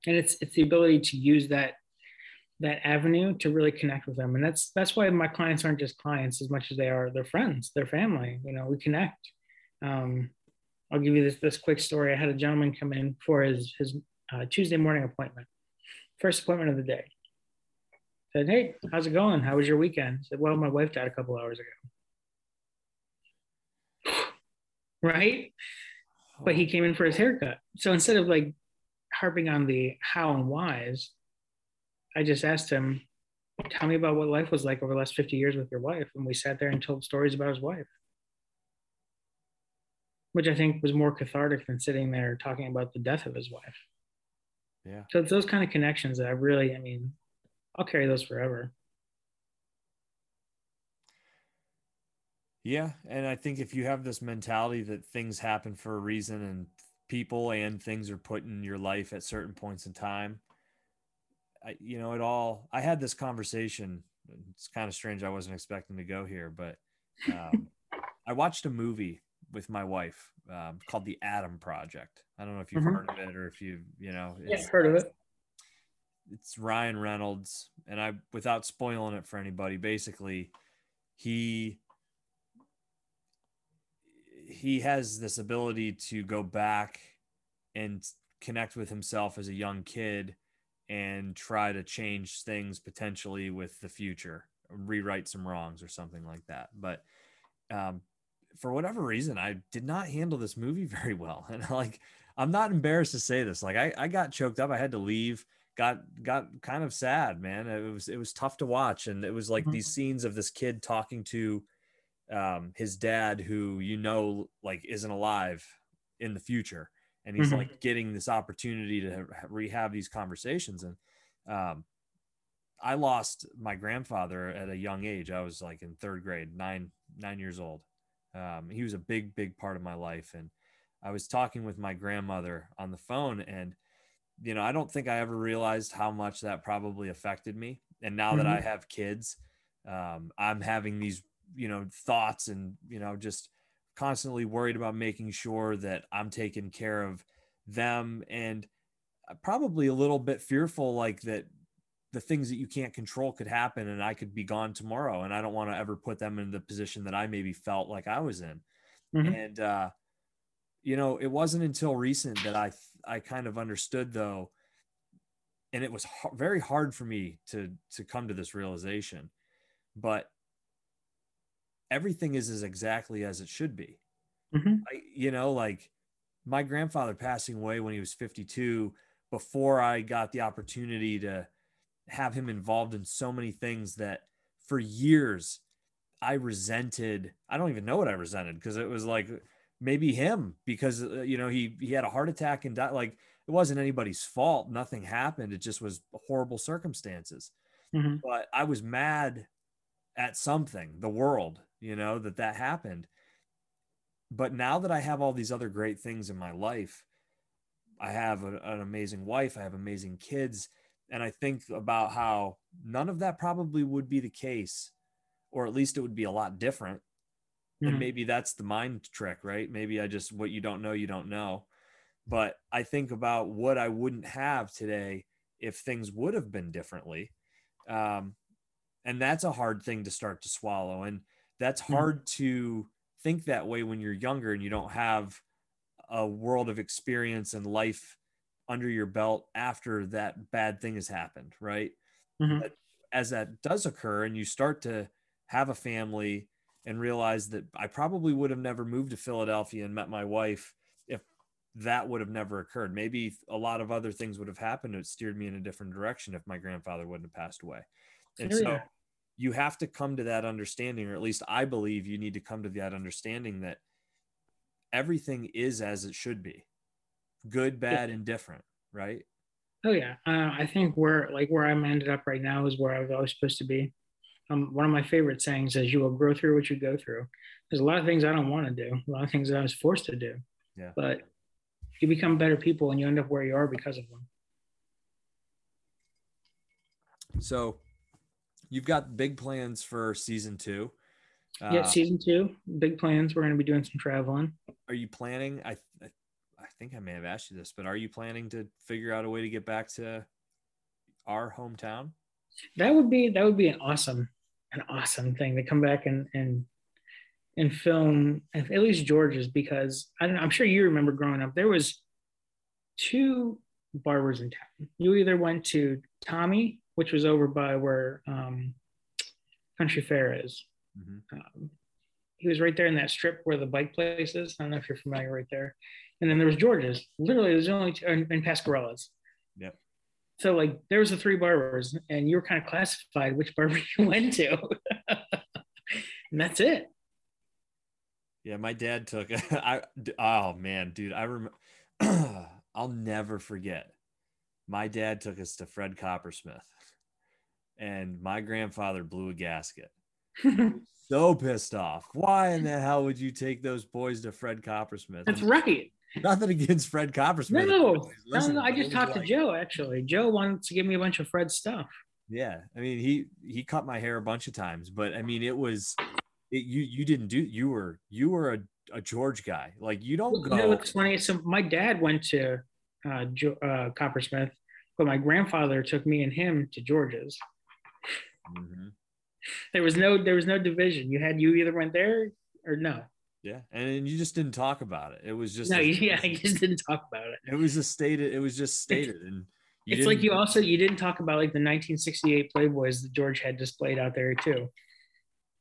And it's it's the ability to use that that avenue to really connect with them. And that's that's why my clients aren't just clients as much as they are their friends, their family. You know, we connect. Um, I'll give you this this quick story. I had a gentleman come in for his his uh, Tuesday morning appointment, first appointment of the day. Said, "Hey, how's it going? How was your weekend?" Said, "Well, my wife died a couple hours ago." right? But he came in for his haircut. So instead of like harping on the how and whys, I just asked him, "Tell me about what life was like over the last 50 years with your wife." And we sat there and told stories about his wife which I think was more cathartic than sitting there talking about the death of his wife. Yeah. So it's those kind of connections that I really, I mean, I'll carry those forever. Yeah, and I think if you have this mentality that things happen for a reason and people and things are put in your life at certain points in time, I, you know, it all. I had this conversation. It's kind of strange. I wasn't expecting to go here, but um, I watched a movie with my wife um, called The Adam Project. I don't know if you've Mhm. heard of it or if you, you know, Yeah, it's, heard of it. it's Ryan Reynolds, and I, without spoiling it for anybody, basically, he he has this ability to go back and connect with himself as a young kid and try to change things potentially with the future, rewrite some wrongs or something like that. But um, for whatever reason, I did not handle this movie very well, and like I'm not embarrassed to say this. Like I, I got choked up. I had to leave. Got got kind of sad, man. It was it was tough to watch, and it was like Mhm. these scenes of this kid talking to um, his dad, who you know like isn't alive in the future, and he's Mhm. like getting this opportunity to rehab these conversations. And um, I lost my grandfather at a young age. I was like in third grade, nine nine years old. Um, he was a big big part of my life, and I was talking with my grandmother on the phone, and you know I don't think I ever realized how much that probably affected me. And now that I have kids, um, I'm having these you know thoughts and you know just constantly worried about making sure that I'm taking care of them and uh, probably a little bit fearful like that the things that you can't control could happen and I could be gone tomorrow and I don't want to ever put them in the position that I maybe felt like I was in. Mhm. And uh you know, it wasn't until recent that I I kind of understood though and it was very hard for me to to come to this realization. But everything is as exactly as it should be. Mhm. I, you know, like my grandfather passing away when he was 52 before I got the opportunity to have him involved in so many things that for years I resented. I don't even know what I resented because it was like maybe him because uh, you know he he had a heart attack and died. Like it wasn't anybody's fault. Nothing happened. It just was horrible circumstances. Mhm. But I was mad at something, the world, you know, that that happened. But now that I have all these other great things in my life, I have a, an amazing wife, I have amazing kids. And I think about how none of that probably would be the case, or at least it would be a lot different. And Mhm. maybe that's the mind trick, right? Maybe I just what you don't know, you don't know. But I think about what I wouldn't have today if things would have been differently. Um, and that's a hard thing to start to swallow. And that's Mhm. hard to think that way when you're younger and you don't have a world of experience and life under your belt after that bad thing has happened, right? Mhm. But as that does occur and you start to have a family and realize that I probably would have never moved to Philadelphia and met my wife if that would have never occurred. Maybe a lot of other things would have happened. It steered me in a different direction if my grandfather wouldn't have passed away. And so you have to come to that understanding, or at least I believe you need to come to that understanding that everything is as it should be good, bad, and different, right? Oh yeah, uh, I think where like where I'm ended up right now is where I was always supposed to be. Um, one of my favorite sayings is, "You will grow through what you go through." There's a lot of things I don't want to do, a lot of things that I was forced to do. Yeah. But you become better people, and you end up where you are because of them. So you've got big plans for season two. yeah, Uh, season two, big plans. We're going to be doing some traveling. are you planning? I, I I think I may have asked you this, but are you planning to figure out a way to get back to our hometown? That would be that would be an awesome, an awesome thing to come back and and and film at least George's because I don't know, I'm sure you remember growing up there was two barbers in town. You either went to Tommy, which was over by where um, Country Fair is. Mhm. Um, he was right there in that strip where the bike place is. I don't know if you're familiar right there. And then there was George's. Literally, there's only two, and, and Pasquarellas. Yep. So like there was the three barbers, and you were kind of classified which barber you went to, and that's it. Yeah, my dad took. I oh man, dude, I remember. I'll never forget. My dad took us to Fred Coppersmith, and my grandfather blew a gasket. So pissed off. Why in the hell would you take those boys to Fred Coppersmith? that's right. Nothing against Fred Coppersmith. No, no, no, I just talked to Joe actually. Joe wanted to give me a bunch of Fred's stuff. Yeah, I mean he he cut my hair a bunch of times, but I mean it was it, you you didn't do you were you were a, a George guy. Like you don't You go. know what's funny? So my dad went to uh, jo- uh, Coppersmith, but my grandfather took me and him to George's. Mhm. There was no there was no division. You had you either went there or no. Yeah, and you just didn't talk about it. It was just No, a- yeah, you just didn't talk about it. it was just stated. It was just stated, and you it's like you also you didn't talk about like the 1968 Playboys that George had displayed out there too.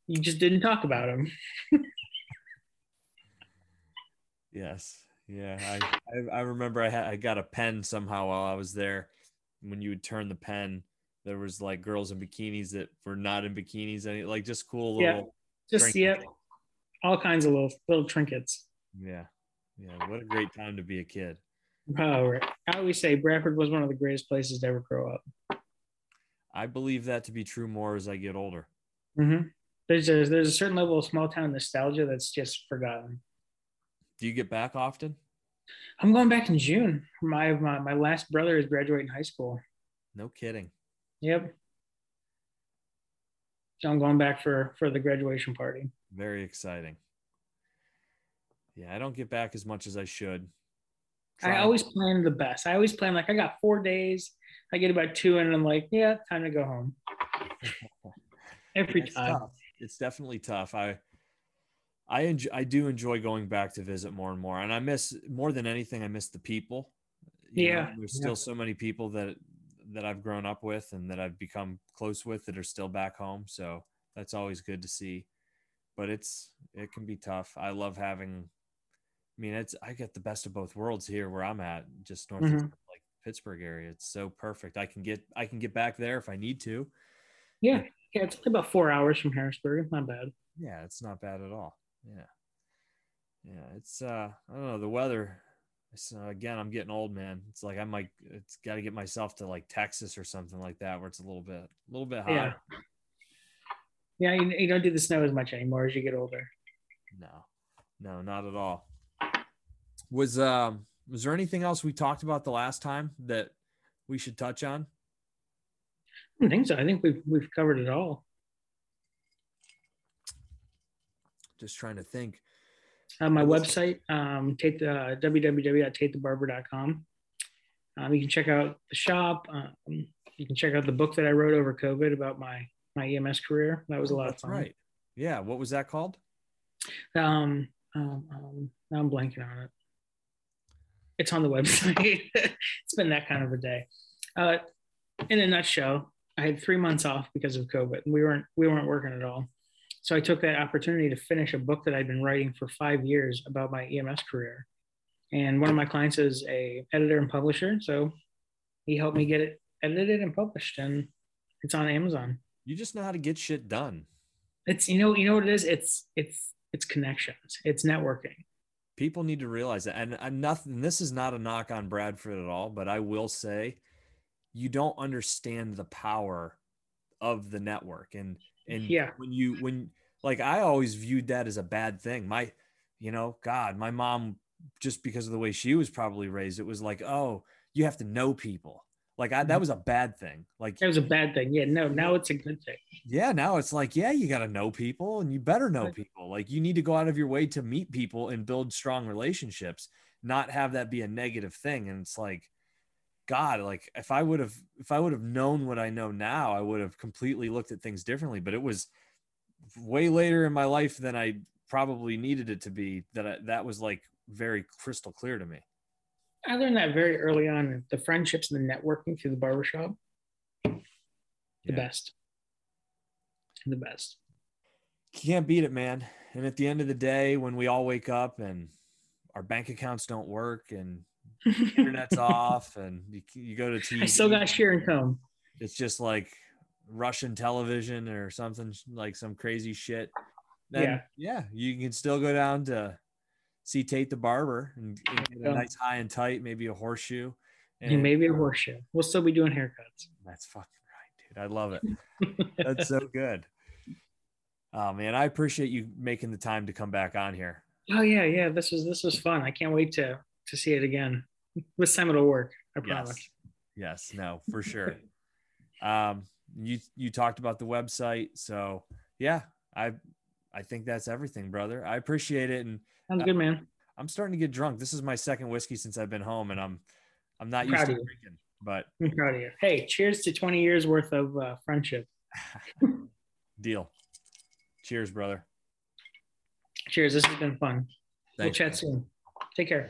You just didn't talk about them. Yes, yeah. I, I I remember I had I got a pen somehow while I was there. When you would turn the pen, there was like girls in bikinis that were not in bikinis, and like just cool little. Yeah. Just yeah, all kinds of little little trinkets. Yeah, yeah. What a great time to be a kid. Oh, right. I always say Bradford was one of the greatest places to ever grow up. I believe that to be true more as I get older. Mm-hmm. There's a there's a certain level of small town nostalgia that's just forgotten. Do you get back often? I'm going back in June. My my, my last brother is graduating high school. No kidding. Yep. So I'm going back for for the graduation party. Very exciting. Yeah, I don't get back as much as I should. I Try- always plan the best. I always plan like I got four days. I get about two, and I'm like, yeah, time to go home. Every It's time. tough. It's definitely tough. I I enjoy, I do enjoy going back to visit more and more, and I miss more than anything. I miss the people. You know, Yeah, there's yeah. still so many people that that I've grown up with and that I've become close with that are still back home. So that's always good to see. But it's it can be tough. I love having. I mean, it's I get the best of both worlds here where I'm at, just north of Mhm. like Pittsburgh area. It's so perfect. I can get I can get back there if I need to. Yeah, yeah. It's only about four hours from Harrisburg. Not bad. Yeah, it's not bad at all. Yeah. Yeah, it's uh I don't know, the weather it's, uh, again, I'm getting old, man. It's like I might it's got to get myself to like Texas or something like that where it's a little bit a little bit hot. Yeah, you, you don't do the snow as much anymore as you get older. No. No, not at all. Was um was there anything else we talked about the last time that we should touch on? I don't think so. I think we've we've covered it all. Just trying to think. Uh, my website, um, tate, uh, www.tatethebarber.com. Um, you can check out the shop. Um, you can check out the book that I wrote over COVID about my my EMS career. That was a lot That's of fun. right. Yeah. What was that called? Um, um, um, I'm blanking on it. It's on the website. it's been that kind of a day. Uh, in a nutshell, I had three months off because of COVID. and We weren't we weren't working at all. So I took that opportunity to finish a book that I'd been writing for five years about my EMS career. And one of my clients is a editor and publisher, so he helped me get it edited and published, and it's on Amazon. You just know how to get shit done. It's you know you know what it is. It's it's it's connections. It's networking. People need to realize that. And I'm nothing, this is not a knock on Bradford at all, but I will say you don't understand the power of the network. And, and Yeah. when you, when, like, I always viewed that as a bad thing. My, you know, God, my mom, just because of the way she was probably raised, it was like, oh, you have to know people. Like, I, that mm-hmm. was a bad thing. Like, That was a bad thing. Yeah, no, now it's a good thing. yeah, now it's like, yeah, you got to know people and you better know people. Like you need to go out of your way to meet people and build strong relationships, not have that be a negative thing. And it's like, God, like if I would have, if I would have known what I know now, I would have completely looked at things differently. But it was way later in my life than I probably needed it to be that I, that was like very crystal clear to me. I learned that very early on. The friendships and the networking through the barbershop, the Yeah. best. The best. can't beat it, man. And at the end of the day, when we all wake up and our bank accounts don't work and internet's off and you, you go to TV, I still got shear and comb. it's just like Russian television or something like some crazy shit. Then, Yeah. yeah, you can still go down to see Tate the barber and, and get a nice high and tight, maybe a horseshoe. And maybe a horseshoe. We'll still be doing haircuts. That's fucking right, dude. I love it. That's so good. Oh man, I appreciate you making the time to come back on here. Oh yeah, yeah. This was this was fun. I can't wait to to see it again. This time it'll work. I promise. Yes. Yes. No, for sure. um, you you talked about the website, so yeah, I I think that's everything, brother. I appreciate it, and Sounds good, man. I'm starting to get drunk. This is my second whiskey since I've been home, and I'm I'm not used to you. drinking, but I'm proud of you. Hey, cheers to 20 years worth of uh, friendship. deal. Cheers, brother. Cheers. This has been fun. Thanks, we'll chat man. soon. Take care.